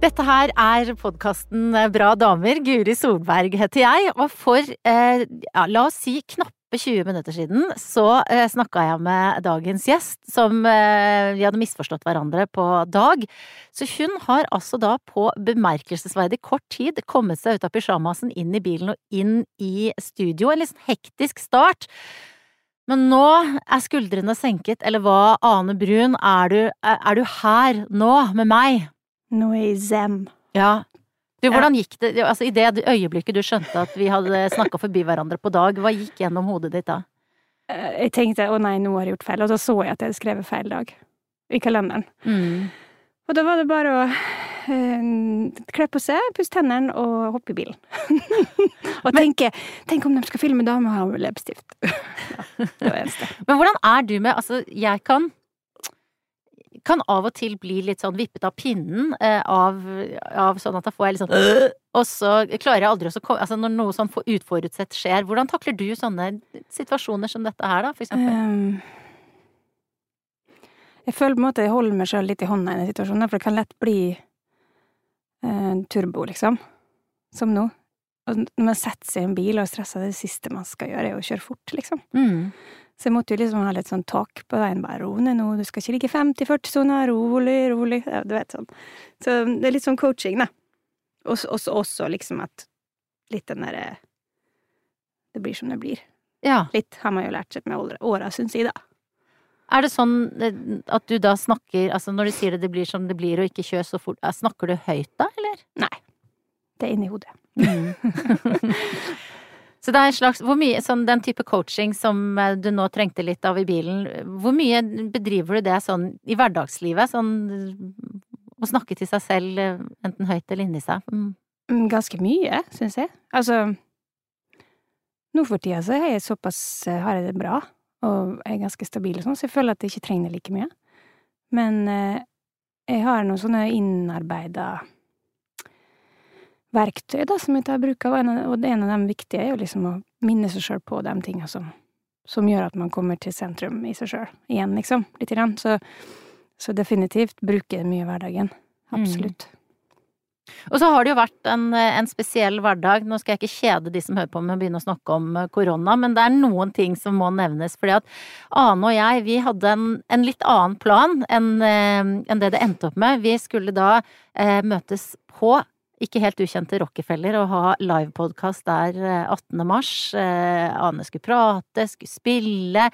Dette her er podkasten Bra damer. Guri Solberg heter jeg, og for eh, ja, la oss si knappe 20 minutter siden så eh, snakka jeg med dagens gjest, som eh, vi hadde misforstått hverandre på dag. Så hun har altså da på bemerkelsesverdig kort tid kommet seg ut av pysjamasen, inn i bilen og inn i studio. En sånn hektisk start. Men nå er skuldrene senket, eller hva, Ane Brun, er du, er du her nå med meg? Er jeg zen. Ja. Du, hvordan gikk det, altså i det øyeblikket du skjønte at vi hadde snakka forbi hverandre på dag, hva gikk gjennom hodet ditt da? Eh, Jeg tenkte å nei, nå har jeg gjort feil, og da så jeg at jeg hadde skrevet feil dag i kalenderen. Mm. Og da var det bare å eh, kle på seg, pusse tennene og hoppe i bilen. og tenke Tenk om de skal filme damer og ha med leppestift. ja, det var eneste. Men hvordan er du med Altså, jeg kan kan av og til bli litt sånn vippet av pinnen eh, av, av sånn at da får jeg litt sånn «Øh», Og så klarer jeg aldri å komme Altså når noe sånn utforutsett skjer, hvordan takler du sånne situasjoner som dette her, da, for eksempel? Um, jeg føler på en måte jeg holder meg sjøl litt i hånda i den situasjonen, for det kan lett bli uh, turbo, liksom. Som nå. Og når man setter seg i en bil og er stressa, det siste man skal gjøre, er å kjøre fort, liksom. Mm. Så jeg måtte jo liksom ha litt sånn tak på veien, bare ro ned nå, du skal ikke ligge 50-40-sona, rolig, rolig, ja, du vet sånn. Så det er litt sånn coaching, da. Og også, liksom at litt den derre Det blir som det blir. Ja. Litt har man jo lært seg med åra- åra, syns jeg, da. Er det sånn eh, at du da snakker Altså når du sier det, det blir som det blir, og ikke kjør så fort, eh, snakker du høyt da, eller? Nei. Det er inni hodet. Mm. Så det er en slags mye sånn den type coaching som eh, du nå trengte litt av i bilen, hvor mye bedriver du det sånn i hverdagslivet? Sånn å snakke til seg selv, eh, enten høyt eller inni seg? Mm. Mm, Ganske mye, syns jeg. Altså Nå for tida så er jeg såpass eh, har jeg det bra, og er ganske stabil og sånn, så jeg føler at jeg ikke trenger det like mye. Men jeg har noen sånne innarbeida verktøy da, som jeg tar bruk av, og en av, og av dem viktige er jo liksom å minne seg sjøl på de tinga som, som gjør at man kommer til sentrum i seg sjøl igjen, liksom. Lite grann. Så, så definitivt bruker det mye i hverdagen. Absolutt. Og så har det jo vært en, en spesiell hverdag. Nå skal jeg ikke kjede de som hører på med å begynne å snakke om eh, korona, men det er noen ting som må nevnes. Fordi at Ane og jeg, vi hadde en, en litt annen plan enn eh, enn det det endte opp med. Vi skulle da eh, møtes på ikke helt ukjente Rockefeller og ha livepodkast der eh, 18. mars. Eh, Ane skulle prate, skulle spille.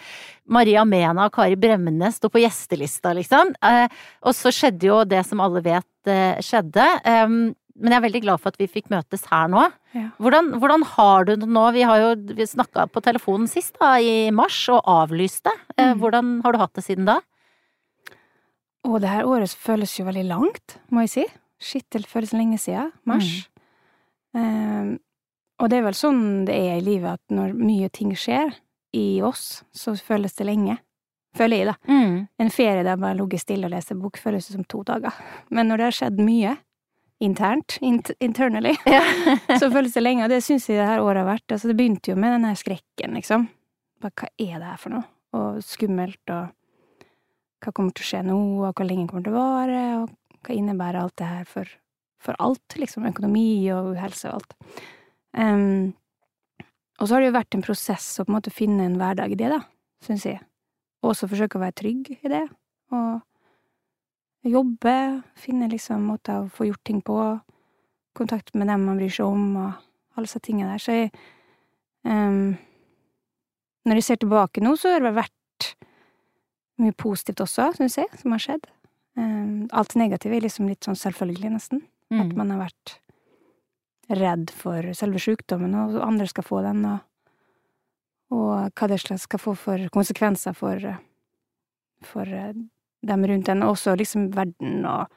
Maria Mena og Kari Bremnes sto på gjestelista, liksom. Eh, og så skjedde jo det som alle vet eh, skjedde. Men jeg er veldig glad for at vi fikk møtes her nå. Ja. Hvordan, hvordan har du det nå? Vi har jo snakka på telefonen sist, da, i mars, og avlyste. Eh, Mm. hvordan har du hatt det siden da? Å, det her året føles jo veldig langt, må jeg si. Shit, det føles lenge siden. Mars. Ehm, og det er vel sånn det er i livet, at når mye ting skjer i oss, så føles det lenge. Føler jeg, da. Mm. En ferie der bare ligger stille og leser bok, føles det som to dager. Men når det har skjedd mye, internt, int internally, så føles det lenge. Og det syns jeg det her året har vært. Altså, det begynte jo med den her skrekken, liksom. Bare, hva er det her for noe? Og skummelt, og hva kommer til å skje nå, og hvor lenge kommer det til å vare, og hva innebærer alt det her for, for alt, liksom, økonomi og helse og alt. Um, og så har det jo vært en prosess å på en måte finne en hverdag i det, da, syns jeg. Og også forsøke å være trygg i det, og jobbe, finne liksom måter å få gjort ting på, kontakt med dem man bryr seg om, og alle disse tingene der. Så jeg um, Når jeg ser tilbake nå, så har det vært mye positivt også, syns jeg, som har skjedd. Um, alt negativt er liksom litt sånn selvfølgelig, nesten. At Mm. man har vært redd for selve sykdommen, og andre skal få den, og, og hva det slags skal få for konsekvenser for, for dem rundt en, og også liksom verden og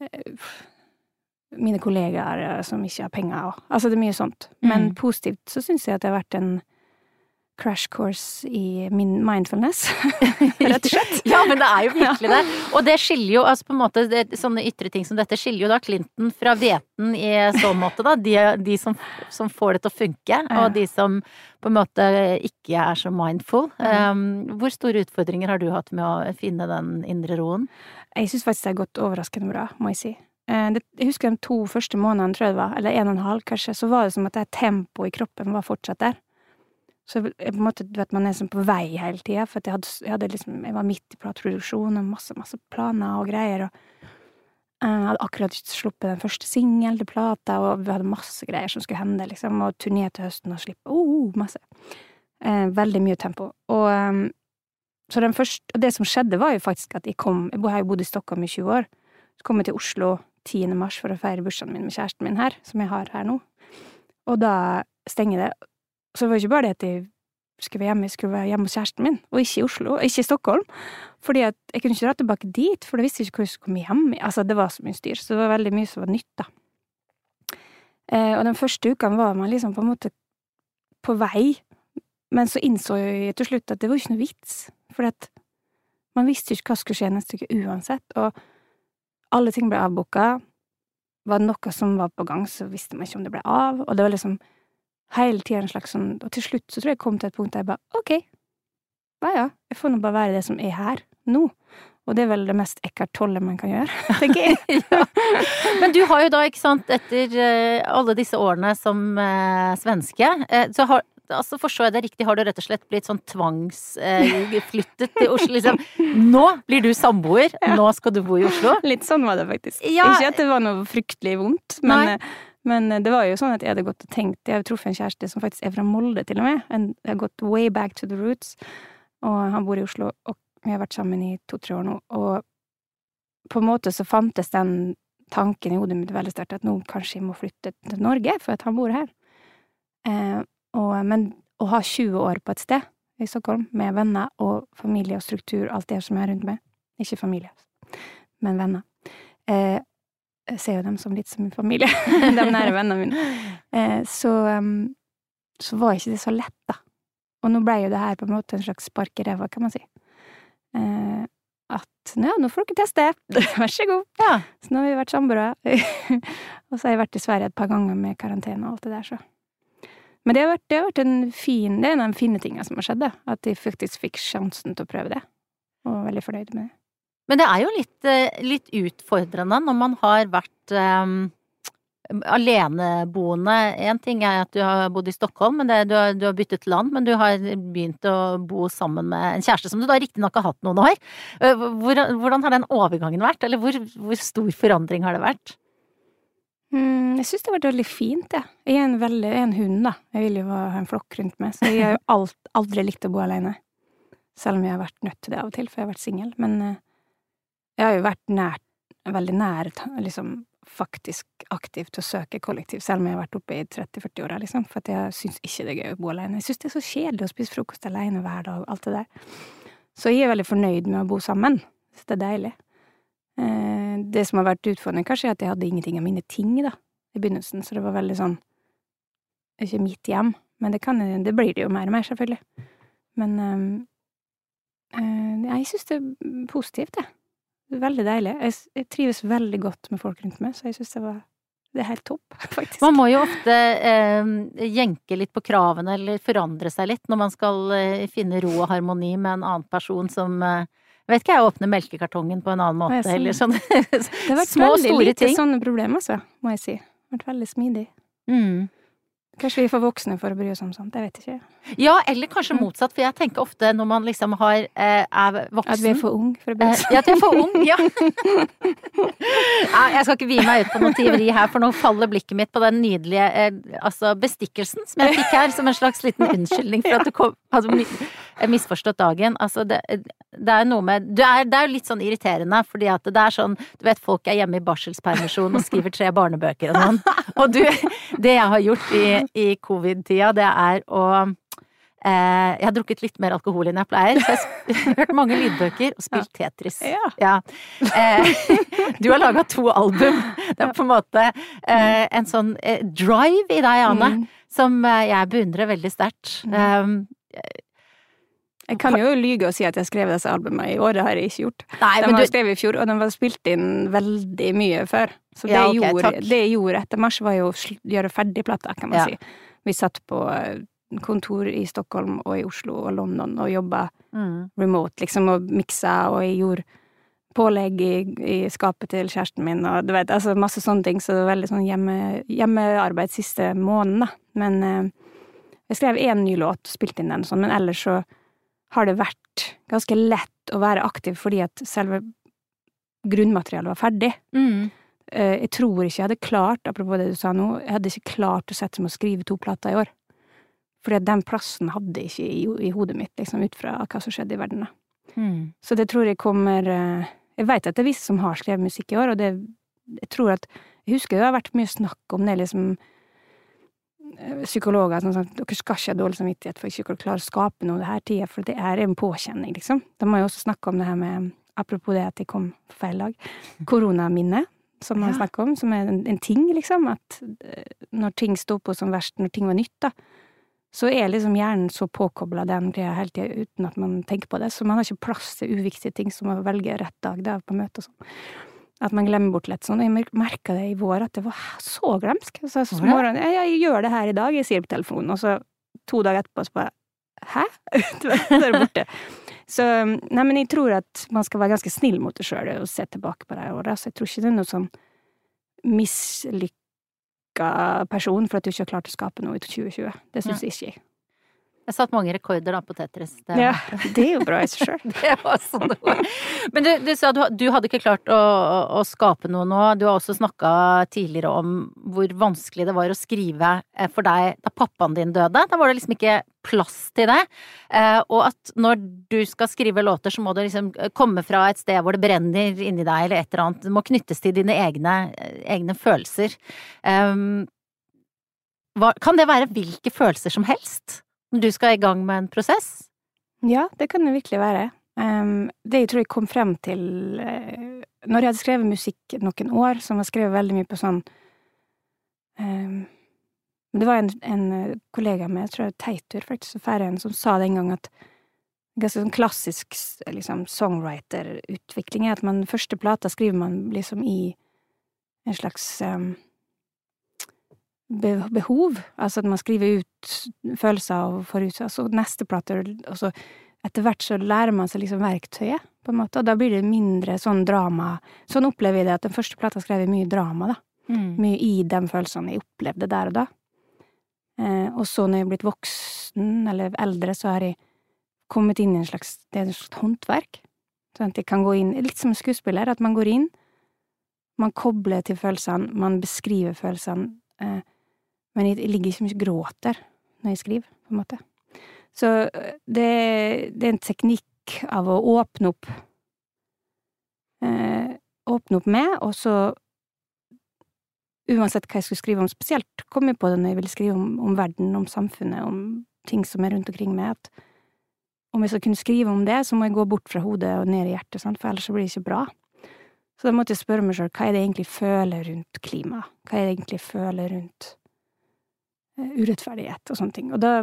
eh, mine kollegaer som ikke har penger og Altså, det er mye sånt. Men Mm. positivt så syns jeg at det har vært en crash course i min mindfulness, rett og slett. Ja, men det er jo virkelig det. Og det skiller jo, altså på en måte, det, sånne ytre ting som dette skiller jo da Clinton fra hveten i så måte, da. De, de som, som får det til å funke, og de som på en måte ikke er så mindful. Um, hvor store utfordringer har du hatt med å finne den indre roen? Jeg syns faktisk det har gått overraskende bra, må jeg si. Eh, Det, jeg husker de to første månedene, tror jeg det var, eller en og en halv kanskje, så var det som at det tempoet i kroppen var fortsatt der. Så jeg, på en måte, du vet, man er sånn på vei hele tida, for jeg, hadde, jeg, hadde liksom, jeg var midt i plateproduksjon og masse, masse planer og greier, og eh, jeg hadde akkurat sluppet den første singelen til plata, og vi hadde masse greier som skulle hende, liksom, og turné til høsten og slippe, oh, masse. Eh, veldig mye tempo. Og um, så den første, og det som skjedde var jo faktisk at jeg kom, jeg har jo bodd i Stockholm i 20 år, så kom jeg til Oslo 10. mars for å feire bursdagen min med kjæresten min her, som jeg har her nå. Og da stenger det. Så det var ikke bare det at jeg skulle være hjemme, jeg skulle være hjemme hos kjæresten min, og ikke i Oslo, ikke i Stockholm. Fordi at jeg kunne ikke dra tilbake dit, for da visste jeg ikke hvor jeg skulle komme hjem. Altså, det var så mye styr, så det var veldig mye som var nytt, da. Eh, og den første uka var man liksom på en måte på vei, men så innså jeg til slutt at det var ikke noe vits, for at man visste ikke hva som skulle skje neste uke uansett, og alle ting ble avbooka. Var det noe som var på gang, så visste man ikke om det ble av, og det var liksom hele tida en slags sånn Og til slutt så tror jeg jeg kom til et punkt der jeg bare ok, ja ja, jeg får nå bare være det som er her, nå. Og det er vel det mest Eckhart Tolle man kan gjøre, tenker jeg. ja. Men du har jo da, ikke sant, etter eh, alle disse årene som eh, svenske, eh, så har Altså Forstår jeg det riktig, har du rett og slett blitt sånn tvangsflyttet til Oslo? Liksom, nå blir du samboer, nå skal du bo i Oslo? Litt sånn var det faktisk. Ja. Ikke at det var noe fryktelig vondt, men, eh, men det var jo sånn at jeg hadde gått og tenkt Jeg har truffet en kjæreste som faktisk er fra Molde, til og med. Jeg har gått way back to the roots. Og han bor i Oslo, og vi har vært sammen i to-tre år nå. Og på en måte så fantes den tanken i hodet mitt veldig sterkt at nå kanskje jeg må flytte til Norge, for at han bor her. Eh, og, men å ha 20 år på et sted i Stockholm, med venner og familie og struktur, alt det som er rundt meg Ikke familie, men venner. Eh, jeg ser jo dem som litt som min familie, de nære vennene mine. Eh, så, um, så var ikke det så lett, da. Og nå ble jo det her på en måte en slags spark i ræva, kan man si. Eh, at ja, nå får dere teste, vær så god. Ja. Så nå har vi vært samboere. og så har jeg vært i Sverige et par ganger med karantene og alt det der, så. Men det har vært, det har vært en fin Det er en av de fine tingene som har skjedd, da. At jeg faktisk fikk sjansen til å prøve det. Og var veldig fornøyd med det. Men det er jo litt, eh, litt utfordrende når man har vært um, aleneboende. Én ting er at du har bodd i Stockholm, men det, du, har, du har byttet land, men du har begynt å bo sammen med en kjæreste som du da riktignok har hatt noen år. Eh, Hvor, hvordan har den overgangen vært, eller hvor, hvor stor forandring har det vært? Mm, jeg syns det har vært veldig fint, jeg. Jeg er en, veldig, jeg er en hund, da. Jeg vil jo ha en flokk rundt meg, så jeg har jo aldri likt å bo alene. Selv om jeg har vært nødt til det av og til, for jeg har vært singel. Men eh, jeg har jo vært nær, veldig nær, liksom faktisk aktivt å søke kollektiv, selv om jeg har vært oppe i 30-40-åra, liksom. For jeg syns ikke det er gøy å bo alene. Jeg syns det er så kjedelig å spise frokost alene hver dag, alt det der. Så jeg er veldig fornøyd med å bo sammen. Så det er deilig. Eh, Det som har vært utfordrende, kanskje, er at jeg hadde ingenting av mine ting, da, i begynnelsen, så det var veldig sånn Ikke mitt hjem, men det kan det blir det jo mer og mer, selvfølgelig. Men eh, jeg syns det er positivt, jeg. Veldig deilig. Jeg, trives veldig godt med folk rundt meg, så jeg syns det var Det er helt topp, faktisk. Man må jo ofte eh, jenke litt på kravene eller forandre seg litt når man skal eh, finne ro og harmoni med en annen person som eh, vet ikke, jeg åpner melkekartongen på en annen måte, sånn. eller ting. Det har vært veldig lite ting. sånne problemer, altså, må jeg si. Det har vært veldig smidig. Mm. Kanskje vi er for voksne for å bry oss om sånt, jeg vet ikke. Ja, eller kanskje motsatt, for jeg tenker ofte når man liksom har, eh, er voksen At vi er for ung for å bry oss om Ja, at vi er for ung, ja. Nei, jeg skal ikke vie meg ut på noe tyveri her, for nå faller blikket mitt på den nydelige eh, altså bestikkelsen som jeg fikk her, som en slags liten unnskyldning for at du kom, hadde mi- eh, misforstått dagen. Altså, det, det er noe med Det er, det er jo litt sånn irriterende, fordi at det er sånn Du vet, folk er hjemme i barselspermisjon og skriver tre barnebøker og sånn. Og du, det jeg har gjort i, i covid-tida, det er å eh, Jeg har drukket litt mer alkohol enn jeg pleier, så jeg har hørt mange lydbøker og spilt Tetris. Ja. Ja. Eh, du har laga to album. Det er på en måte eh, en sånn eh, drive i deg, Anne, Mm. som eh, jeg beundrer veldig sterkt. Um, Jeg kan jo lyge og si at jeg skrev disse albumene i år, det har jeg ikke gjort. nei, De var du skrevet i fjor, og de var spilt inn veldig mye før. Så det, Ja, okay, gjorde, det jeg gjorde etter mars, var jo å gjøre ferdig plata, kan man Ja. si. Vi satt på eh, kontor i Stockholm og i Oslo og London og jobba mm. remote, liksom, og miksa, og jeg gjorde pålegg i, i skapet til kjæresten min, og du vet, altså masse sånne ting, så det var veldig sånn hjemme, hjemmearbeid siste måneden, da. Men eh, jeg skrev én ny låt spilte inn den, sånn, men ellers så har det vært ganske lett å være aktiv fordi at selve grunnmaterialet var ferdig. Mm. Eh, Jeg tror ikke jeg hadde klart, apropos det du sa nå, jeg hadde ikke klart å sette meg og skrive to plater i år. Fordi den plassen hadde jeg ikke i, i hodet mitt, liksom, ut fra hva som skjedde i verden. da. Mm. Så det tror jeg kommer eh, Jeg vet at det er visse som har skrevet musikk i år, og det Jeg tror at Jeg husker det har vært mye snakk om det, liksom Psykologer som sier dere skal ikke ha dårlig samvittighet for ikke å klare å skape noe det her tida, for det er en påkjenning, liksom. De har jo også snakka om det her med Apropos det at jeg kom på feil dag. Koronaminne, som man Ja. snakker om, som er en, en ting, liksom. At eh, når ting sto på som verst, når ting var nytt, da, så er liksom hjernen så påkobla den greia hele tida uten at man tenker på det. Så man har ikke plass til uviktige ting som å velge rett dag da, på møte og sånn. At man glemmer bort litt sånn. Jeg merka det i vår, at det var så glemsk. Så, så Var det? morgenen, ja, jeg gjør det her i dag, jeg sier på telefonen, og så to dager etterpå så bare Hæ? Så er det borte. Så Nei, men jeg tror at man skal være ganske snill mot det sjøl og se tilbake på det åra, Så jeg tror ikke det er noe sånn mislykka person for at du ikke har klart å skape noe i 2020. Det syns jeg ikke. Jeg satt mange rekorder da på Tetris. Det, Ja, det er jo bra i seg sjøl. det var sånn. Men du, du sa du, du hadde ikke klart å, å, å skape noe nå. Du har også snakka tidligere om hvor vanskelig det var å skrive eh, for deg da pappaen din døde. Da var det liksom ikke plass til det. Eh, og at når du skal skrive låter, så må det liksom komme fra et sted hvor det brenner inni deg, eller et eller annet. Det må knyttes til dine egne, egne følelser. Hva, kan det være hvilke følelser som helst? Du skal i gang med en prosess? Ja, det kan det virkelig være. Det jeg tror jeg kom frem til uh, Når jeg hadde skrevet musikk noen år, som jeg skrevet veldig mye på sånn Det var en, en kollega med, jeg tror Teitur, faktisk, Færøyen, som sa den en gang at ganske sånn klassisk liksom, songwriter-utvikling er at man første plata skriver man liksom i en slags um, behov. Altså at man skriver ut følelser og får ut altså neste plate, og så etter hvert så lærer man seg liksom verktøyet, på en måte, og da blir det mindre sånn drama. Sånn opplever jeg det, at den første plata skrev jeg mye drama, da. Mye i de følelsene jeg opplevde der og da. Eh, og så når jeg er blitt voksen, eller eldre, så har jeg kommet inn i en slags, det er et slags håndverk. Sånn at jeg kan gå inn, litt som en skuespiller, at man går inn, man kobler til følelsene, man beskriver følelsene, eh, men jeg, ligger ikke mye gråter når jeg skriver, på en måte. Så eh, det, det er en teknikk av å åpne opp eh, Åpne opp med, og så Uansett hva jeg skulle skrive om, spesielt kom jeg på det når jeg ville skrive om, om verden, om samfunnet, om ting som er rundt omkring meg, at om jeg skal kunne skrive om det, så må jeg gå bort fra hodet og ned i hjertet, sant? for ellers så blir det ikke bra. Så da måtte jeg spørre meg sjøl, hva er det jeg egentlig føler rundt klima? Hva er det jeg egentlig føler rundt urettferdighet og sånne ting? Og da,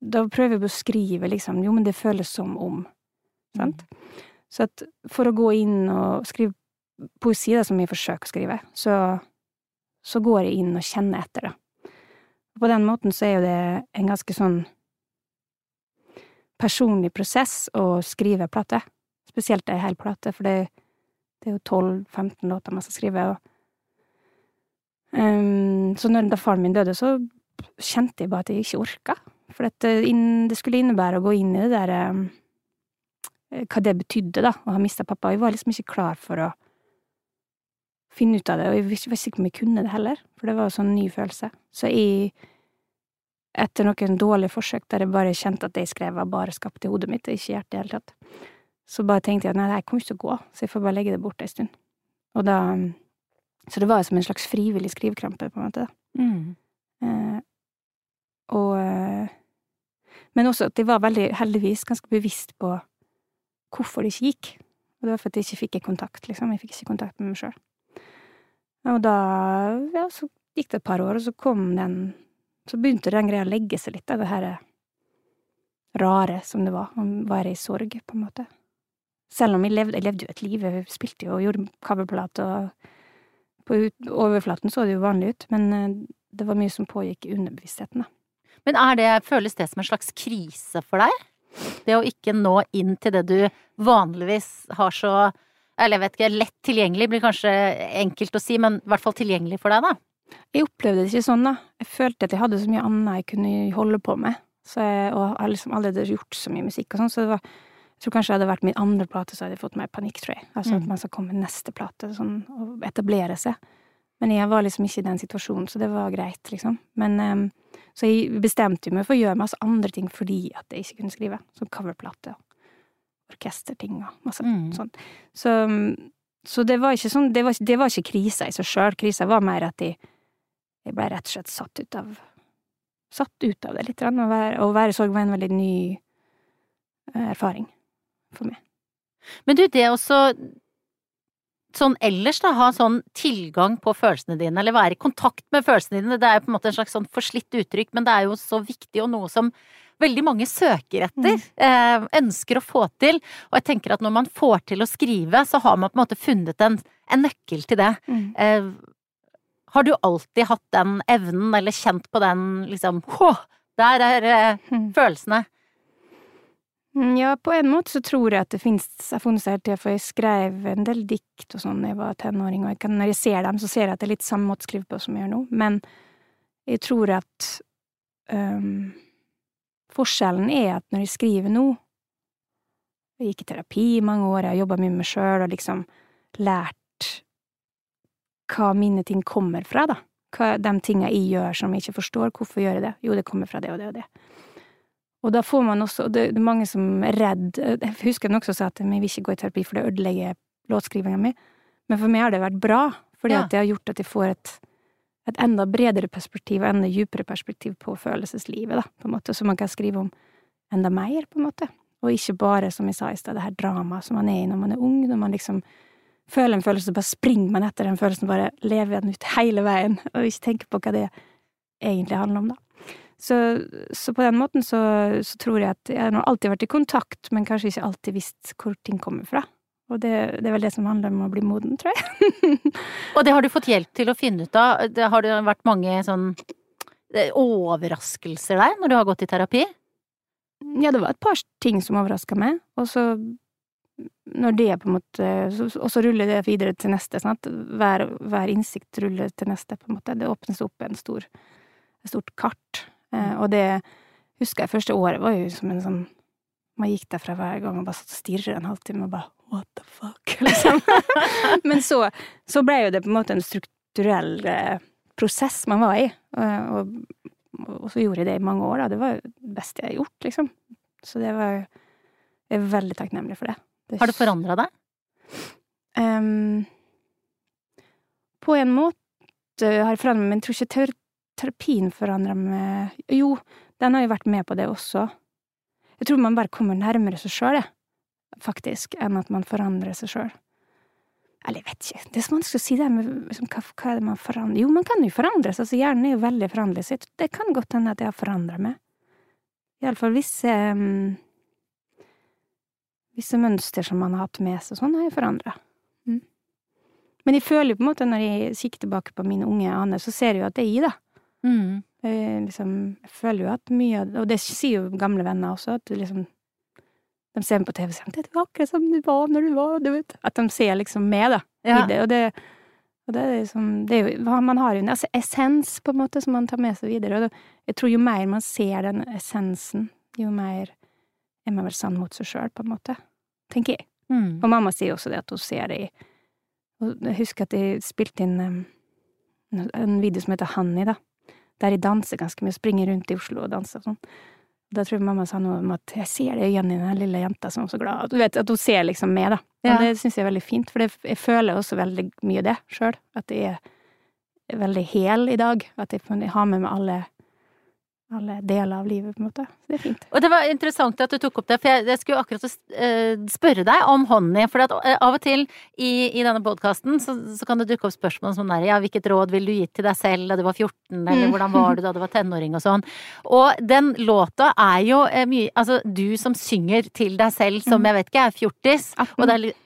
da prøver jeg å beskrive liksom, jo, men det føles som om, sant? Så at for å gå inn og skrive poesi, da, som jeg forsøker å skrive, så, så går jeg inn og kjenner etter, da. På den måten så er jo det en ganske sånn personlig prosess å skrive plate. Spesielt ei hel plate, for det, det er jo 12-15 låter man skal skrive, og um, Så når da faren min døde, så kjente jeg bare at jeg ikke orka. For at det, skulle innebære å gå inn i det der ehm, Hva det betydde, da, å ha mista pappa. Jeg var liksom ikke klar for å finne ut av det, og jeg visste ikke om jeg kunne det heller, for det var en sånn ny følelse. Så jeg etter noen dårlige forsøk der jeg bare kjente at det jeg skrev var bare skapt i hodet mitt, og ikke hjertet i det hele tatt, så bare tenkte jeg at nei, det her kommer ikke til å gå, så jeg får bare legge det bort ei stund. Og da Så det var som en slags frivillig skrivekrampe, på en måte. da. Mm. Eh, og eh, Men også at jeg var veldig, heldigvis, ganske bevisst på hvorfor det ikke gikk. Og det var fordi jeg ikke fikk kontakt, liksom. Jeg fikk ikke kontakt med meg sjøl. Og da, ja, så gikk det et par år, og så kom den Så begynte den greia å legge seg litt, det her rare som det var, å være i sorg, på en måte. Selv om jeg levde, jeg levde jo et liv, jeg spilte jo og gjorde coverplate, og på overflaten så det jo vanlig ut, men eh, det var mye som pågikk i underbevisstheten, da. Men er det, føles det som en slags krise for deg? Det å ikke nå inn til det du vanligvis har så eller jeg vet ikke, lett tilgjengelig blir kanskje enkelt å si, men i hvert fall tilgjengelig for deg, da? Jeg opplevde det ikke sånn, da. Jeg følte at jeg hadde så mye annet jeg kunne holde på med. Jeg, og jeg har liksom allerede gjort så mye musikk og sånn, så det var Jeg tror kanskje det hadde vært min andre plate, så hadde jeg fått mer panikk, tror jeg. Altså Mm. at man skal komme med neste plate, sånn, og etablere seg. Men jeg var liksom ikke i den situasjonen, så det var greit, liksom. Men um, Så jeg bestemte meg for å gjøre masse andre ting fordi at jeg ikke kunne skrive. Som coverplate og orkesterting og masse Mm. sånt. Så, så det var ikke sånn Det var, det var ikke krisa i seg sjøl. Krisa var mer at jeg, jeg ble rett og slett satt ut av Satt ut av det litt. Å være, å være sorg var en veldig ny eh, erfaring for meg. Men du, det også sånn ellers, da, ha sånn tilgang på følelsene dine, eller være i kontakt med følelsene dine, det er jo på en måte en slags sånn forslitt uttrykk, men det er jo så viktig og noe som veldig mange søker etter, eh, ønsker å få til, og jeg tenker at når man får til å skrive, så har man på en måte funnet en, en nøkkel til det. Eh, har du alltid hatt den evnen, eller kjent på den liksom, hå, der er eh, Mm. følelsene. Mm, Ja, på en måte så tror jeg at det fins, Jeg har funnet seg hele for jeg skrev en del dikt og sånn da jeg var tenåring, og jeg kan, når jeg ser dem, så ser jeg at det er litt samme måte å skrive på som jeg gjør nå, men jeg tror at um, Forskjellen er at når jeg skriver nå Jeg gikk i terapi i mange år, jeg har jobba mye med meg sjøl og liksom lært hva mine ting kommer fra, da. Hva de tinga jeg gjør som jeg ikke forstår, hvorfor gjør jeg det? Jo, det kommer fra det og det og det. Og da får man også, og det, er mange som er redd Jeg husker noen også sa at vi vil ikke gå i terapi, for det ødelegger låtskrivinga mi. Men for meg har det vært bra, fordi Ja. det har gjort at jeg får et, et enda bredere perspektiv, og enda djupere perspektiv på følelseslivet, da, på en måte, så man kan skrive om enda mer, på en måte. Og ikke bare, som jeg sa i stad, det her dramaet som man er i når man er ung, når man liksom føler en følelse, så bare springer man etter den følelsen, bare lever den ut hele veien, og ikke tenker på hva det egentlig handler om, da. Så, så på den måten så, så tror jeg at jeg har alltid vært i kontakt, men kanskje ikke alltid visst hvor ting kommer fra. Og det, det er vel det som handler om å bli moden, tror jeg. Og det har du fått hjelp til å finne ut av. Det har det vært mange sånn eh, overraskelser der når du har gått i terapi? Ja, det var et par ting som overraska meg, og så når det på en måte Og så ruller det videre til neste, sånn at hver, hver innsikt ruller til neste, på en måte. Det åpnes opp en stor, et stort kart. Eh, og det husker jeg første året var jo som en sånn Man gikk derfra hver gang og bare satt og stirret en halvtime og bare what the fuck, liksom. Men så, så ble jo det på en måte en strukturell eh, prosess man var i, eh, og, og så gjorde jeg det i mange år, da. Det var jo det beste jeg har gjort, liksom. Så det var Jeg er veldig takknemlig for det. det Har det forandra deg? Um, på en måte har jeg forandret meg, men jeg tror ikke ter terapien forandrer meg Jo, den har jo vært med på det også. Jeg tror man bare kommer nærmere seg sjøl, faktisk, enn at man forandrer seg sjøl. Eller jeg vet ikke, det er så vanskelig å si det med liksom, hva, hva er det man forandrer Jo, man kan jo forandres, altså hjernen er jo veldig foranderlig, så det kan godt hende at jeg har forandra meg. Iallfall visse um, Visse mønster som man har hatt med seg, sånn har jeg forandra. Mm. Men jeg føler jo på en måte, når jeg kikker tilbake på mine unge aner, så ser jeg jo at det er i, da. Mm. Jeg, liksom, jeg føler jo at mye av Og det sier jo gamle venner også, at du liksom De ser meg på TV og sier 'Det var akkurat som du var når du var du vet. At de ser liksom med, da, Ja. i det. Og det, og det er liksom det er jo, Man har jo en altså, essens, på en måte, som man tar med seg videre. Og det, jeg tror jo mer man ser den essensen, jo mer er man vel sann mot seg sjøl, på en måte. Tenker jeg. Mm. Og mamma sier også det at hun ser det i Jeg husker at jeg spilte inn um, en video som heter Honey, da. Der jeg danser ganske mye, springer rundt i Oslo og danser og sånn. Da tror jeg mamma sa noe om at jeg ser det i øynene dine, den lille jenta som er så glad. Du vet, at hun ser liksom meg, da. Ja. det syns jeg er veldig fint, for det, jeg føler også veldig mye det sjøl. At jeg er veldig hel i dag. At jeg, jeg har med meg alle, alle deler av livet, på en måte. Så det er fint. Og det var interessant at du tok opp det, for jeg, jeg skulle akkurat eh, spørre deg om Honey. For eh, av og til i, i denne podkasten så, så kan det dukke opp spørsmål som der, ja, hvilket råd ville du gitt til deg selv da du var 14, eller Mm. hvordan var du da du var tenåring og sånn. Og den låta er jo eh, mye Altså, du som synger til deg selv som Mm. jeg vet ikke er fjortis, 18. og det er litt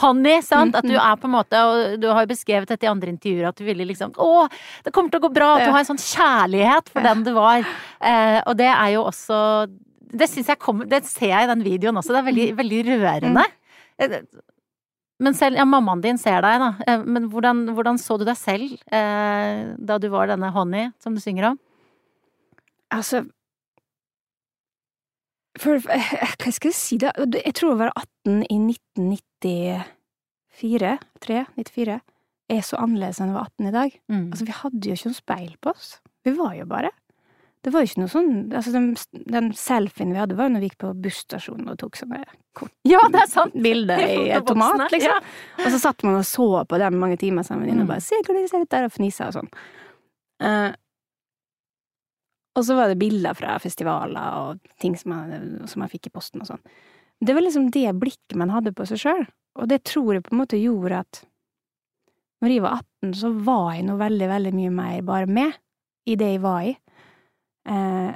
Honey, sant? Mm, At du mm. er på en måte, og du har jo beskrevet dette i andre intervjuer, at du ville liksom Å, det kommer til å gå bra! At du har en sånn kjærlighet for den du var. Eh, og det er jo også Det jeg kommer Det ser jeg i den videoen også. Det er Mm. veldig, veldig rørende. Eh, Men selv Ja, mammaen din ser deg, da. Eh, Men hvordan, hvordan så du deg selv eh, da du var denne Honey, som du synger om? Altså for, Hva skal jeg si, da? Jeg tror å være 18 i 1994, 3, 94, er så annerledes enn å var 18 i dag. Mm. Altså, vi hadde jo ikke noe speil på oss. Vi var jo bare. Det var jo ikke noe sånn Altså, den, den selfien vi hadde, var jo når vi gikk på busstasjonen og tok sånne kort ja, det er bilder i Fotoboksene, automat, liksom. ja. Og så satt man og så på dem mange timer sammen Mm. og bare 'Se hvordan de ser ut der', og fnisa og sånn. Eh, og så var det bilder fra festivaler og ting som man, som man fikk i posten og sånn. Det var liksom det blikket man hadde på seg sjøl, og det tror jeg på en måte gjorde at når jeg var 18, så var jeg nå veldig, veldig mye mer bare med i det jeg var i. Eh,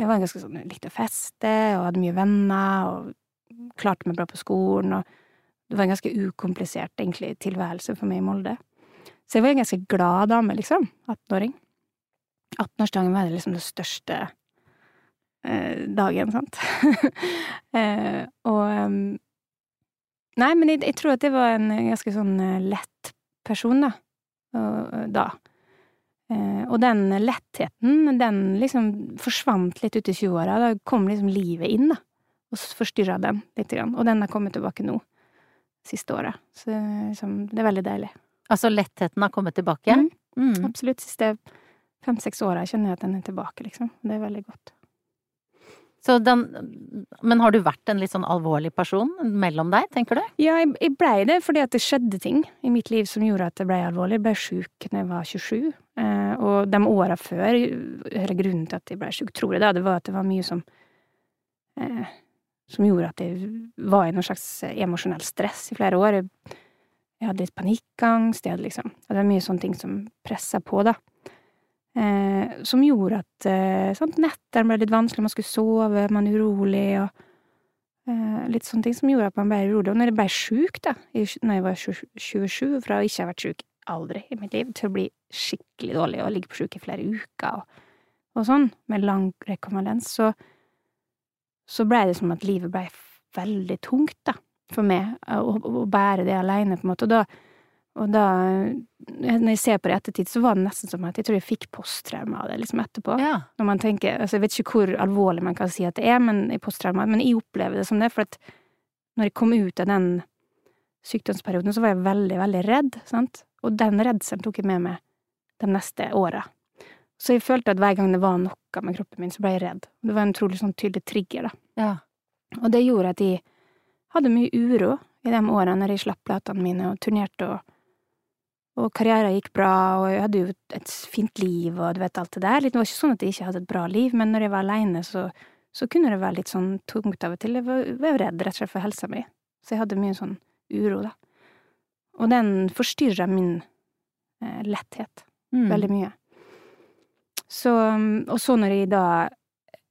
jeg var ganske sånn, likte å feste og hadde mye venner og klarte meg bra på skolen og det var en ganske ukomplisert, egentlig, tilværelse for meg i Molde. Så jeg var en ganske glad dame, liksom. 18-åring. 18-årsdagen var liksom det største eh, dagen, sant. eh, og em, Nei, men jeg, jeg tror at jeg var en ganske sånn eh, lett person, da. Og, da. Eh, og den lettheten, den liksom forsvant litt ut i 20-åra. Da kom liksom livet inn, da. Og forstyrra den litt. Grann. Og den har kommet tilbake nå. Siste året. Så liksom, det er veldig deilig. Altså lettheten har kommet tilbake? Mm. Mm. Absolutt. Siste fem-seks åra kjenner jeg at den er tilbake, liksom. Det er veldig godt. Så den Men har du vært en litt sånn alvorlig person mellom deg, tenker du? Ja, jeg, jeg blei det fordi at det skjedde ting i mitt liv som gjorde at jeg blei alvorlig. Jeg blei sjuk da jeg var 27, eh, og de åra før, eller grunnen til at jeg blei sjuk, tror jeg da, det var at det var mye som eh, Som gjorde at jeg var i noe slags emosjonell stress i flere år. Jeg, jeg hadde litt panikkangst, jeg hadde liksom Det var mye sånne ting som pressa på, da. Eh, som gjorde at eh, nettene ble litt vanskelig, man skulle sove, man er urolig, og Eh, litt sånne ting som gjorde at man ble urolig. Og når jeg ble sjuk, da, i, når jeg var 27, fra å ikke ha vært sjuk aldri i mitt liv, til å bli skikkelig dårlig og ligge på sjuk i flere uker og, og sånn, med lang rekonvalens, så, så blei det som at livet blei veldig tungt, da, for meg, å, å bære det aleine, på en måte. Og da, og da, når jeg ser på det i ettertid, så var det nesten som at jeg tror jeg fikk posttraume av det, liksom etterpå. Ja. Når man tenker, altså Jeg vet ikke hvor alvorlig man kan si at det er, men i posttraume, men jeg opplever det som det, for at når jeg kom ut av den sykdomsperioden, så var jeg veldig, veldig redd, sant, og den redselen tok jeg med meg de neste åra. Så jeg følte at hver gang det var noe med kroppen min, så ble jeg redd. Det var en utrolig sånn tydelig trigger, da. ja. Og det gjorde at jeg hadde mye uro i de årene når jeg slapp platene mine og turnerte og og karrieren gikk bra, og jeg hadde jo et fint liv, og du vet alt det der. Det var ikke sånn at jeg ikke hadde et bra liv, men når jeg var aleine, så, så kunne det være litt sånn tungt av og til. Jeg var, var redd rett og slett for helsa mi, så jeg hadde mye sånn uro, da. Og den forstyrra min eh, letthet Mm. veldig mye. Så, og så når jeg da,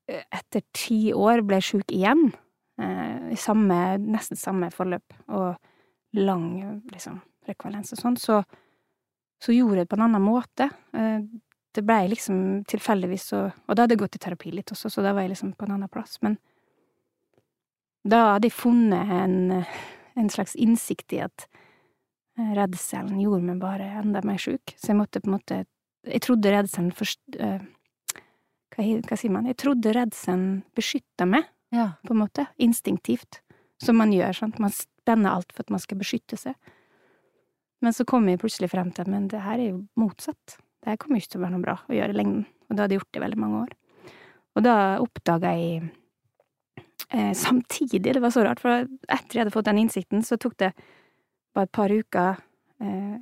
eh, etter ti år, ble sjuk igjen, eh, i samme, nesten samme forløp, og lang, liksom, rekvalens og sånn, så, så gjorde jeg det på en annen måte. Eh, Det blei liksom tilfeldigvis så Og da hadde jeg gått i terapi litt også, så da var jeg liksom på en annen plass. Men da hadde jeg funnet en, en slags innsikt i at eh, redselen gjorde meg bare enda mer sjuk. Så jeg måtte på en måte Jeg trodde redselen først eh, hva, hva sier man? Jeg trodde redselen beskytta meg, ja. på en måte. Instinktivt. Som man gjør, sant. Man spenner alt for at man skal beskytte seg. Men så kom jeg plutselig frem til at men det her er jo motsatt. Det her kommer ikke til å være noe bra å gjøre i lengden. Og det hadde jeg gjort i veldig mange år. Og da oppdaga jeg eh, samtidig, det var så rart, for etter jeg hadde fått den innsikten, så tok det bare et par uker eh,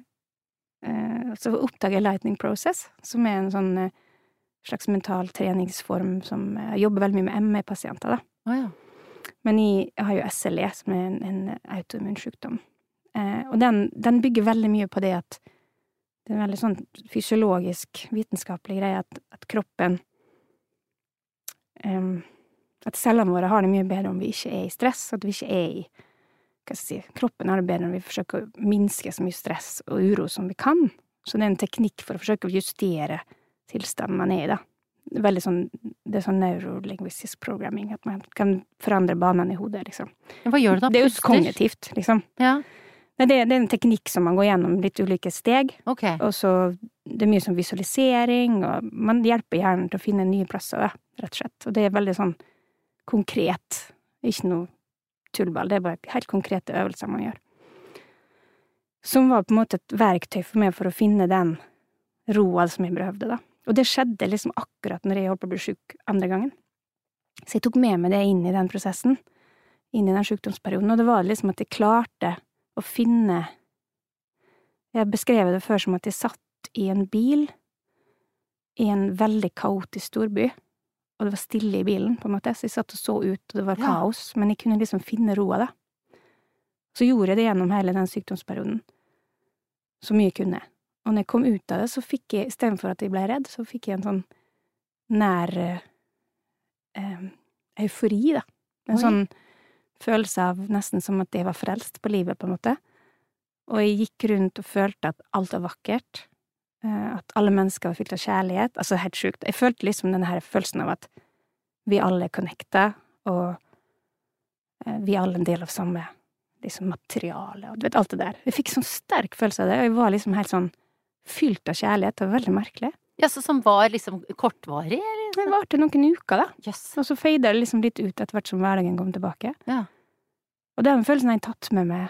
eh, Så oppdaga jeg Lightning Process, som er en sånn eh, slags mental treningsform som jobber veldig mye med ME-pasienter, da. Å ja. Men jeg har jo SLE, som er en, en autoimmun sykdom. Eh, og den, den bygger veldig mye på det at det er en veldig sånn fysiologisk, vitenskapelig greie at, at kroppen em, At cellene våre har det mye bedre om vi ikke er i stress, at vi ikke er i hva skal jeg si, Kroppen har det bedre når vi forsøker å minske så mye stress og uro som vi kan. Så det er en teknikk for å forsøke å justere tilstanden man er i, da. Veldig sånn, det er sånn neurolingvistisk programming, at man kan forandre banene i hodet, liksom. Hva gjør det da? Det er jo kognitivt, liksom. Ja, Nei, Det, det er en teknikk som man går gjennom litt ulike steg, Okay. og så det er mye sånn visualisering, og man hjelper hjernen til å finne nye plasser, da, rett og slett. Og det er veldig sånn konkret, ikke noe tullball, det er bare helt konkrete øvelser man gjør. Som var på en måte et verktøy for meg for å finne den roa som jeg behøvde, da. Og det skjedde liksom akkurat når jeg holdt på å bli sjuk andre gangen. Så jeg tok med meg det inn i den prosessen, inn i den sjukdomsperioden, og det var liksom at jeg klarte å finne Jeg har beskrevet det før som at jeg satt i en bil i en veldig kaotisk storby, og det var stille i bilen, på en måte, så jeg satt og så ut, og det var Ja. kaos, men jeg kunne liksom finne roa, da. Så gjorde jeg det gjennom hele den sykdomsperioden, så mye jeg kunne. Og når jeg kom ut av det, så fikk jeg, istedenfor at jeg ble redd, så fikk jeg en sånn nær eh, eh, eufori, da. En Oi. sånn følelse av nesten som at jeg var frelst på livet, på en måte. Og jeg gikk rundt og følte at alt var vakkert. eh, At alle mennesker var fylt av kjærlighet. Altså, helt sjukt. Jeg følte liksom denne her følelsen av at vi alle er connecta, og eh, vi er alle en del av samme liksom materiale, og du vet, alt det der. Jeg fikk sånn sterk følelse av det, og jeg var liksom helt sånn fylt av kjærlighet. Det var veldig merkelig. Ja, så som var liksom kortvarig? Det varte noen uker, da. Yes. Og så feida det liksom litt ut etter hvert som hverdagen kom tilbake. Ja. Og den følelsen har jeg tatt med meg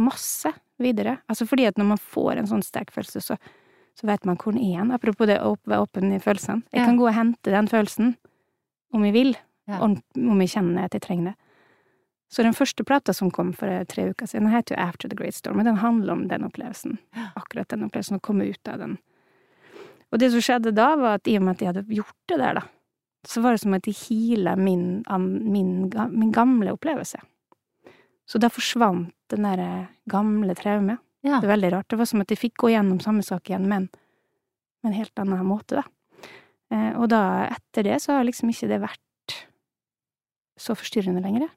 masse videre. Altså fordi at når man får en sånn sterk følelse, så, så vet man hvor den er. Apropos det å være åpen i følelsene. Jeg Ja. kan gå og hente den følelsen om jeg vil, Ja. om jeg kjenner at jeg trenger det. Så den første plata som kom for eh, tre uker siden, den heter jo After the Great Storm, og den handler om den opplevelsen. Akkurat den opplevelsen, å komme ut av den. Og det som skjedde da, var at i og med at jeg hadde gjort det der, da, så var det som at de heala min, min, min gamle opplevelse. Så da forsvant den derre gamle traumet. Ja. Det er veldig rart. Det var som at de fikk gå gjennom samme sak igjen, men på en helt annen måte, da. Eh, og da, etter det, så har liksom ikke det vært så forstyrrende lenger.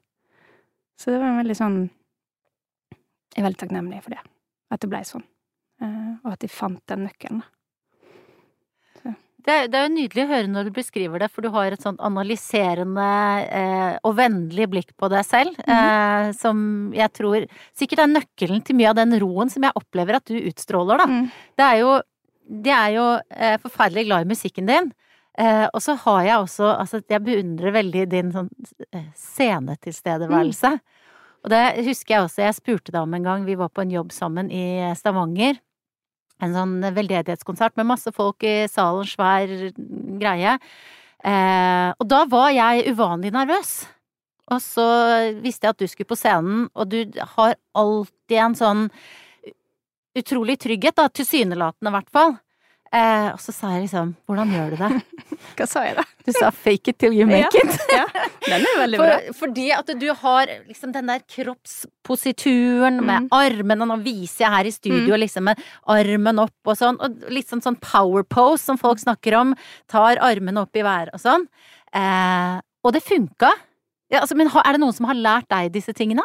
Så det var en veldig sånn Jeg er veldig takknemlig for det. At det blei sånn. Eh, og at de fant den nøkkelen, da. Det er, det er jo nydelig å høre når du beskriver det, for du har et sånt analyserende eh, og vennlig blikk på deg selv, eh, som jeg tror sikkert er nøkkelen til mye av den roen som jeg opplever at du utstråler, da. Mm. Det er jo, de er jo eh, forferdelig glad i musikken din. Eh, og så har jeg også Altså, jeg beundrer veldig din sånn scenetilstedeværelse. scenetilstedeværelse. Og det husker jeg også jeg spurte deg om en gang. Vi var på en jobb sammen i Stavanger. En sånn veldedighetskonsert med masse folk i salen, svær greie. Eh, og da var jeg uvanlig nervøs. Og så visste jeg at du skulle på scenen, og du har alltid en sånn utrolig trygghet, da, tilsynelatende i hvert fall. Eh, og så sa jeg liksom, hvordan gjør du det? Hva sa jeg da? Du sa fake it till you make Ja. it. Ja, den er veldig bra. For, fordi at du har liksom den der kroppsposituren med Mm. armene, nå viser jeg her i studio liksom med armen opp og sånn, og litt sånn, sånn power pose som folk snakker om, tar armene opp i været og sånn. Eh, og det funka. Ja, altså, men er det noen som har lært deg disse tingene?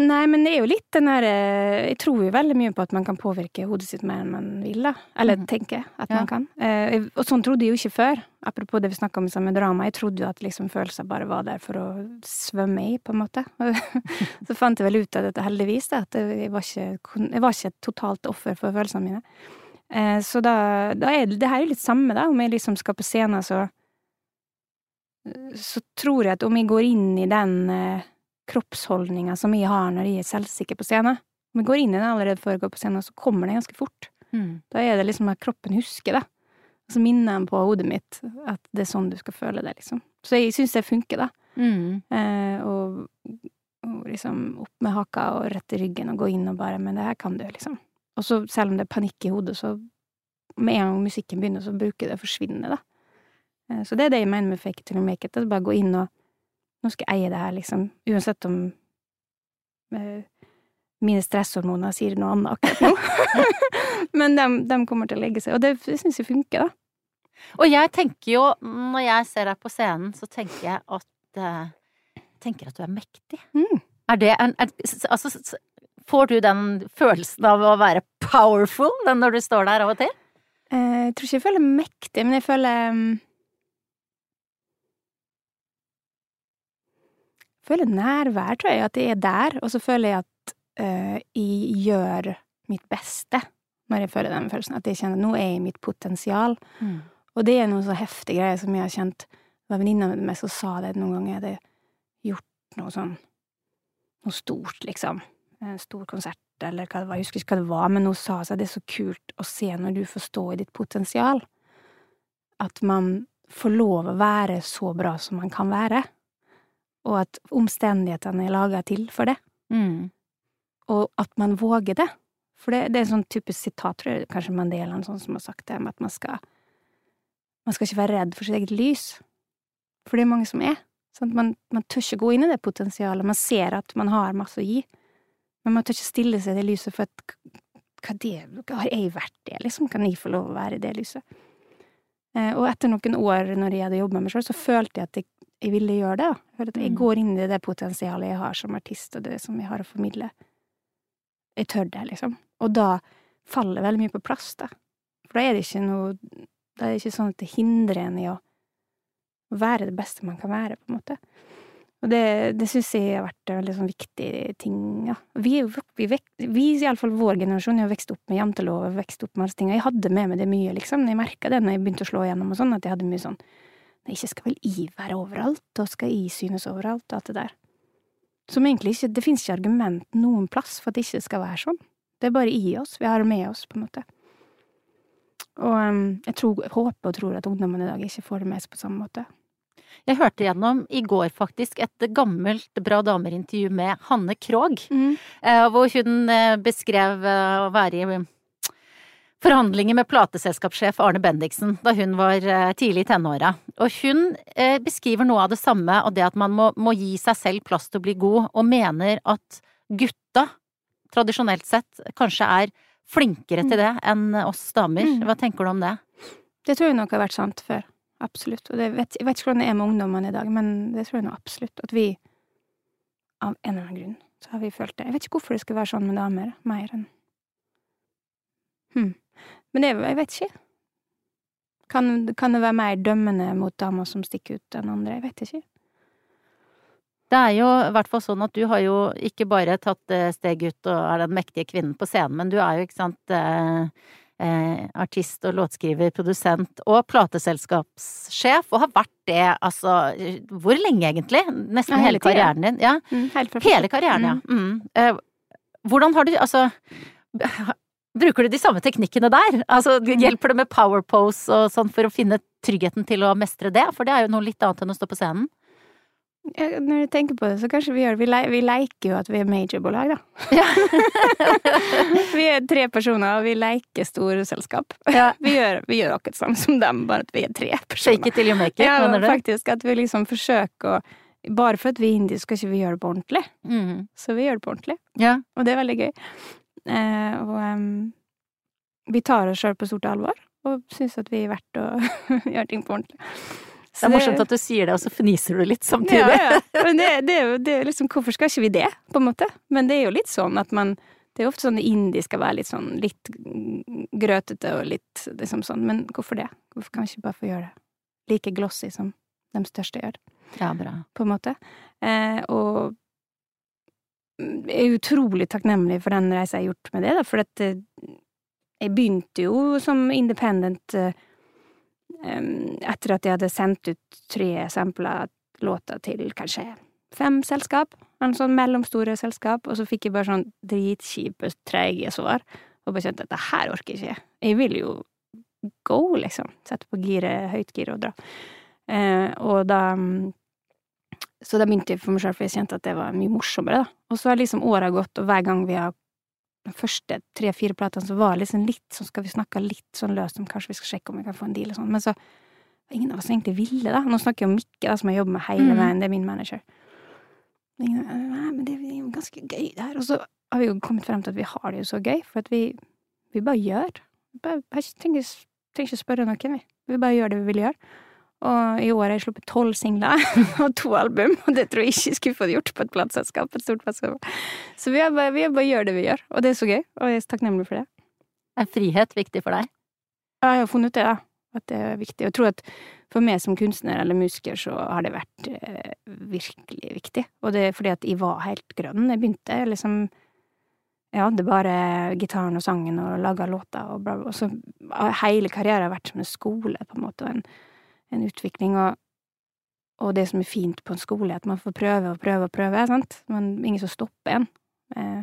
Nei, men det er jo litt den her eh, Jeg tror jo veldig mye på at man kan påvirke hodet sitt mer enn man vil, da. Eller Mhm. tenker at Ja. man kan. Eh, Og sånn trodde jeg jo ikke før. Apropos det vi snakka om i samme drama. Jeg trodde jo at liksom følelser bare var der for å svømme i, på en måte. Så fant jeg vel ut av dette, heldigvis, da, at jeg var ikke, jeg var ikke et totalt offer for følelsene mine. Eh, Så da, da er det det her er jo litt samme, da. Om jeg liksom skal på scenen, så Så tror jeg at om jeg går inn i den eh, kroppsholdninga som jeg har når jeg er selvsikker på scenen. Om jeg går inn i den allerede før jeg går på scenen, så kommer det ganske fort. Da er det liksom at kroppen husker det. Og så minner den på hodet mitt at det er sånn du skal føle det, liksom. Så jeg syns det funker, da. Mm. Eh, og, og liksom opp med haka og rett i ryggen og gå inn og bare Men det her kan du, liksom. Og så selv om det er panikk i hodet, så med en gang musikken begynner, så bruker det å forsvinne, da. Eh, så det er det jeg mener med fake it till you make it. Bare gå inn og Nå skal jeg eie det her, liksom. Uansett om uh, mine stresshormoner sier noe annet akkurat nå. Men de, de, kommer til å legge seg. Og det, det syns jeg funker, da. Og jeg tenker jo, når jeg ser deg på scenen, så tenker jeg at uh, tenker at du er mektig. Mm. Er det en er, Altså, får du den følelsen av å være powerful når du står der av og til? Uh, jeg tror ikke jeg føler mektig, men jeg føler um, føler nærvær, tror jeg, at jeg er der, og så føler jeg at uh, jeg gjør mitt beste når jeg føler den følelsen, at jeg kjenner at nå er jeg i mitt potensial. Mm. Og det er noen så heftige greier som jeg har kjent Det var venninna mi som sa det noen ganger, jeg hadde gjort noe sånn noe stort, liksom. En stor konsert, eller hva det var, jeg husker ikke hva det var, men hun sa seg det er så kult å se når du får stå i ditt potensial, at man får lov å være så bra som man kan være og at omstendighetene er laga til for det. Mm. Og at man våger det. For det, det er en sånn typisk sitat, tror jeg kanskje Mandela sånn som har sagt det, om at man skal Man skal ikke være redd for sitt eget lys. For det er mange som er. Sånn man, man tør ikke gå inn i det potensialet. Man ser at man har masse å gi, men man tør ikke stille seg i det lyset, for at hva det, har jeg vært det, liksom? Kan jeg få lov å være i det lyset? Eh, og etter noen år når jeg hadde jobbet med meg sjøl, så følte jeg at jeg jeg ville gjøre det. Da. Jeg Mm. går inn i det potensialet jeg har som artist, og det som jeg har å formidle. Jeg tør det, liksom. Og da faller veldig mye på plass, da. For da er det ikke noe Da er det ikke sånn at det hindrer en i å være det beste man kan være, på en måte. Og det, det syns jeg har vært en veldig sånn viktig ting, ja. Vi, vi, vi iallfall vår generasjon, har vokst opp med jantelov og vokst opp med alle disse tingene. jeg hadde med meg det mye, liksom. Jeg merka det når jeg begynte å slå igjennom og sånn, at jeg hadde mye sånn Nei, ikke skal vel I være overalt, og skal I synes overalt, og alt det der. Som egentlig ikke Det fins ikke argument noen plass for at det ikke skal være sånn. Det er bare i oss. Vi har det med oss, på en måte. Og um, jeg tror, håper og tror at ungdommen i dag ikke får det med seg på samme måte. Jeg hørte gjennom i går faktisk et gammelt Bra damer-intervju med Hanne Krogh, mm. hvor hun eh, beskrev eh, å være i forhandlinger med plateselskapssjef Arne Bendiksen da hun var eh, tidlig i tenåra. Og hun eh, beskriver noe av det samme, og det at man må, må gi seg selv plass til å bli god, og mener at gutta, tradisjonelt sett, kanskje er flinkere til det enn oss damer. Mm. Hva tenker du om det? Det tror jeg nok har vært sant før. Absolutt. Og det vet, jeg vet ikke hvordan det er med ungdommene i dag, men det tror jeg nå absolutt. At vi, av en eller annen grunn, så har vi følt det. Jeg vet ikke hvorfor det skal være sånn med damer, mer enn hm. Men det, jeg vet ikke. Kan, kan det være mer dømmende mot damer som stikker ut enn andre? Jeg vet ikke. Det er jo i hvert fall sånn at du har jo ikke bare tatt steg ut og er den mektige kvinnen på scenen, men du er jo, ikke sant, eh, eh, artist og låtskriver, produsent og plateselskapssjef, og har vært det altså Hvor lenge egentlig? Nesten Ja, hele hele karrieren din? Ja. Mm, Hele karrieren, ja. Mm. Eh, hvordan har du Altså Bruker du de samme teknikkene der? Altså, hjelper det med power pose og sånn for å finne tryggheten til å mestre det? For det er jo noe litt annet enn å stå på scenen. Ja, når du tenker på det, så kanskje vi gjør det. Vi, le vi leker jo at vi er majorbolag, da. Ja. vi er tre personer, og vi leker storselskap. Ja. Vi, gjør, vi gjør akkurat samme som dem, bare at vi er tre personer. Shake it till you make it, Ja, mener du? faktisk. At vi liksom forsøker å Bare for at vi er indiske, skal ikke vi gjøre det på ordentlig. Mm. Så vi gjør det på ordentlig. Ja. Og det er veldig gøy. Eh, og um, vi tar oss sjøl på stort alvor, og syns at vi er verdt å gjøre ting på ordentlig. Det er morsomt at du sier det, og så fniser du litt samtidig. Ja, ja. Men det, det er jo det er liksom Hvorfor skal ikke vi det, på en måte? Men det er jo litt sånn at man Det er jo ofte sånn indie skal være litt sånn litt grøtete og litt liksom sånn, men hvorfor det? Hvorfor kan vi ikke bare få gjøre det like glossy som de største gjør? Ja, bra. på en måte. Eh, og er utrolig takknemlig for den reisa jeg har gjort med det, da, for at eh, jeg begynte jo som independent eh, etter at jeg hadde sendt ut tre eksempler låter til kanskje fem selskap, en sånn mellomstore selskap, og så fikk jeg bare sånn dritkjipe, treige svar, og bare kjente at det her orker jeg ikke. Jeg vil jo go, liksom. Sette på giret, høyt gir og dra. Eh, og da Så da begynte jeg for meg sjøl, for jeg kjente at det var mye morsommere, da. Og så har liksom åra gått, og hver gang vi har de første tre-fire platene, så var det liksom litt sånn Skal vi snakke litt sånn løst om kanskje vi skal sjekke om vi kan få en deal og sånn, men så Ingen av oss egentlig ville, da. Nå snakker jeg om Mikke, da, som jeg jobber med hele Mm. veien, det er min manager. Ingen, Nei, men det er jo ganske gøy, det her. Og så har vi jo kommet frem til at vi har det jo så gøy, for at vi, vi bare gjør. Vi Bare, trenger, trenger ikke spørre noen, vi. Vi bare gjør det vi vil gjøre. Og i år har jeg sluppet tolv singler og to album, og det tror jeg ikke jeg skulle fått gjort på et plateselskap. Et stort plateselskap. Så vi har bare, vi bare gjør det vi gjør, og det er så gøy, og jeg er så takknemlig for det. Er frihet viktig for deg? Ja, Jeg har funnet ut det, da. At det er viktig. Og jeg tror at for meg som kunstner eller musiker, så har det vært eh, virkelig viktig. Og det er fordi at jeg var helt grønn. Jeg begynte liksom Ja, det er bare gitaren og sangen og laga låter og bla, bla. Og så har hele karrieren har vært som en skole, på en måte, og en, en utvikling. Og, og det som er fint på en skole, er at man får prøve og prøve og prøve, sant. Men ingen som stopper en. Eh,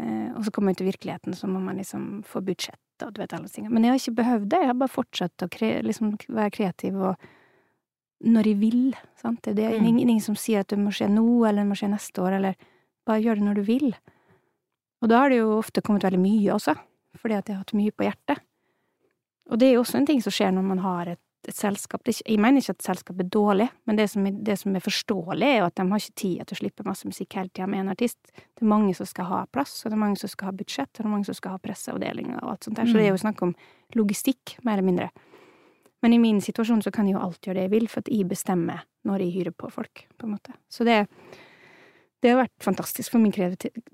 eh, og så kommer man til virkeligheten, så må man liksom få budsjett og du vet alle tingene. Men jeg har ikke behøvd det. Jeg har bare fortsatt å kre liksom være kreativ og når jeg vil, sant. Det er det- Mm. ingen, ingen som sier at det må skje nå, eller det må skje neste år, eller bare gjør det når du vil. Og da har det jo ofte kommet veldig mye også, fordi at jeg har hatt mye på hjertet. Og det er jo også en ting som skjer når man har et, et selskap. Det ikke, jeg mener ikke at et selskap er dårlig, men det som, det som er forståelig, er jo at de har ikke tid til å slippe masse musikk hele tida med en artist. Det er mange som skal ha plass, og det er mange som skal ha budsjett, og det er mange som skal ha presseavdelinger og alt sånt der. Så det er jo snakk om logistikk, mer eller mindre. Men i min situasjon så kan jeg jo alt gjøre det jeg vil, for at jeg bestemmer når jeg hyrer på folk, på en måte. Så det, det har vært fantastisk for min,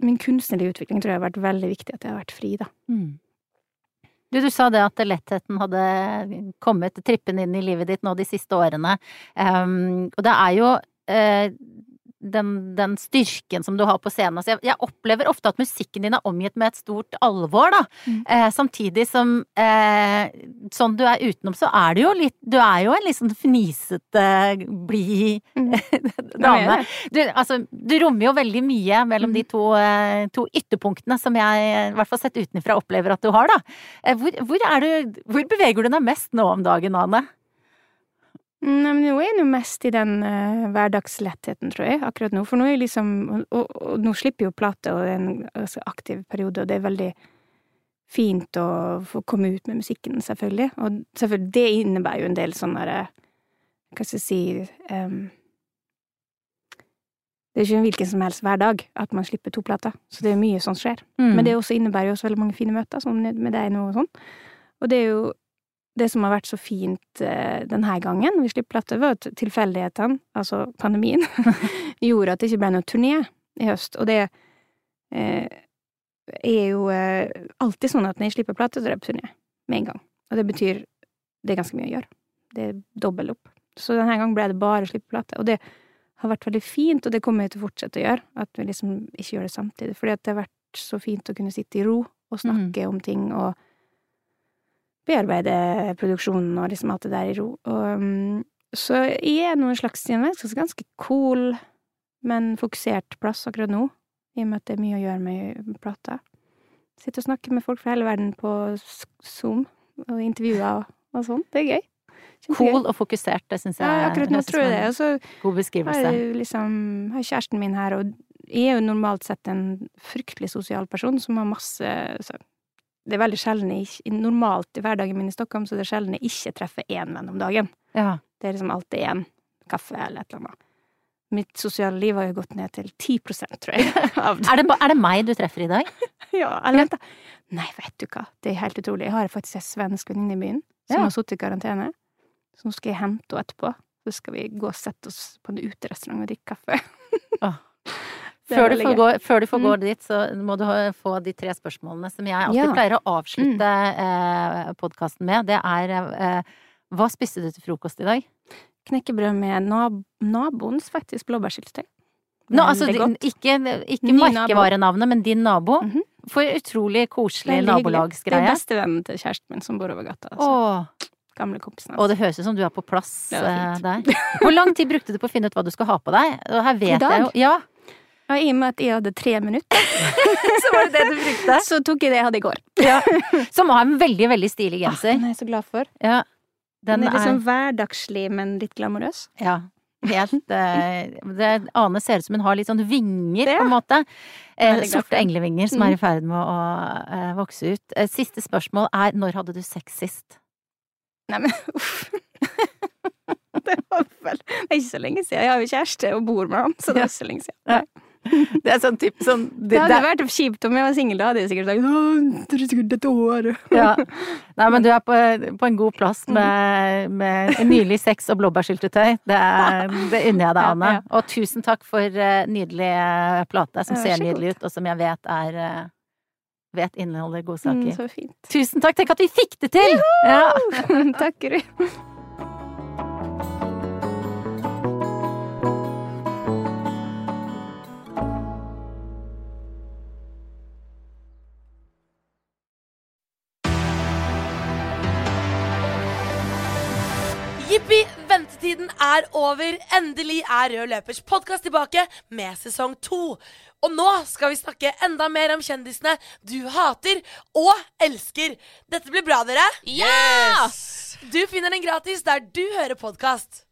min kunstnerlige utvikling, tror jeg har vært veldig viktig at jeg har vært fri, da. Du, du sa det at lettheten hadde kommet trippende inn i livet ditt nå de siste årene. Um, og det er jo eh, den, den styrken som du har på scenen. Altså jeg, jeg opplever ofte at musikken din er omgitt med et stort alvor, da. Mm. Eh, samtidig som eh, sånn du er utenom, så er du jo litt Du er jo en litt sånn fnisete, blid Mm. dame. Du, altså, du rommer jo veldig mye mellom Mm. de to, eh, to ytterpunktene som jeg, i hvert fall sett utenfra, opplever at du har, da. Eh, Hvor, hvor, du, hvor beveger du deg mest nå om dagen, Ane? Nei, men nå er jeg jo mest i den uh, hverdagslettheten, tror jeg, akkurat nå. For nå er jeg liksom Og, og, og nå slipper jeg jo plate, og det er en altså, aktiv periode, og det er veldig fint å få komme ut med musikken, selvfølgelig. Og selvfølgelig, det innebærer jo en del sånn derre Hva skal jeg si um, Det er ikke en hvilken som helst hverdag at man slipper to plater, så det er mye som skjer. Mm. Men det også innebærer jo også veldig mange fine møter, sånn med deg nå og sånn. Og det er jo det som har vært så fint eh, denne gangen, vi slipper plate, var at tilfeldighetene, altså pandemien, gjorde at det ikke ble noe turné i høst. Og det eh, er jo eh, alltid sånn at når jeg slipper plate, så er det på turné med en gang. Og det betyr det er ganske mye å gjøre. Det er dobbelt opp. Så denne gangen ble det bare å slippe plate. Og det har vært veldig fint, og det kommer jeg til å fortsette å gjøre. At vi liksom ikke gjør det samtidig. Fordi at det har vært så fint å kunne sitte i ro og snakke om ting og bearbeide produksjonen og liksom alt det der i ro. Og, um, så jeg er noen slags ganske, cool, men fokusert plass akkurat nå. I og med at det er mye å gjøre med plata. Sitte og snakke med folk fra hele verden på Zoom, og intervjuer og, og sånn. Det er gøy. Kjempegøy. Cool og fokusert, det syns jeg Ja, akkurat nå tror jeg det. Og så god har beskrivelse. jeg liksom har kjæresten min her, og jeg er jo normalt sett en fryktelig sosial person som har masse så, Det er veldig sjelden jeg Normalt i hverdagen min i Stockholm så det er sjelden jeg ikke treffer én venn om dagen. Ja. Det er liksom alltid én kaffe eller et eller annet. Mitt sosiale liv har jo gått ned til 10% tror jeg. Er, det, er det meg du treffer i dag? ja, eller vent, da. Nei, vet du hva. Det er helt utrolig. Jeg har faktisk en svensk venninne i byen som Ja. har sittet i karantene. Så nå skal jeg hente henne etterpå. Så skal vi gå og sette oss på en uterestaurant og drikke kaffe. Det er Før du, gå, før du får Mm. gå dit, så må du få de tre spørsmålene som jeg alltid Ja. Mm. pleier å avslutte eh, podkasten med. Det er eh, Hva spiste du til frokost i dag? Knekkebrød med nab naboens faktisk blåbærsyltetøy. Nå, altså, ikke, ikke merkevarenavnet, men din nabo. Mhm. For utrolig koselig nabolagsgreie. Det er bestevennen til kjæresten min som bor over gata. Altså. Åh, Gamle kompisen og det høres ut som du er på plass eh, der. Hvor lang tid brukte du på å finne ut hva du skal ha på deg? Og her vet I dag? jeg jo Ja. Ja, I og med at jeg hadde tre minutter, Så var det det du brukte. så tok jeg det jeg hadde i går. Ja. Som har en veldig, veldig stilig genser. Den er jeg så glad for. Ja. Den, Den er liksom er sånn hverdagslig, men litt glamorøs. Ja. Helt eh, det, Ane ser ut som hun har litt sånn vinger, på en måte. Eh, sorte englevinger som er i ferd med å eh, vokse ut. Eh, siste spørsmål er når hadde du sex sist? Nei, men uff. Det var vel Det er ikke så lenge siden. Jeg har jo kjæreste og bor med han, så det er ikke så lenge siden. Nei. Det er sånn typ sånn Det hadde vært kjipt om jeg var singel, da hadde jeg sikkert sagt det er sikkert dette året. Ja. Nei, men du er på, på en god plass med, med nylig sex og blåbærsyltetøy. Det, det unner jeg deg, Ja, Anne. ja. Og tusen takk for uh, nydelig eh, plate, som ser nydelig ut, og som jeg vet er uh, Vet inneholder Mm, godsaker. så fint. Tusen takk! Tenk at vi fikk det til! Ja. Takk, Gry. Jippi, ventetiden er over. Endelig er Rød løpers podkast tilbake med sesong to. Og nå skal vi snakke enda mer om kjendisene du hater og elsker. Dette blir bra, dere. Ja! Du finner den gratis der du hører podkast.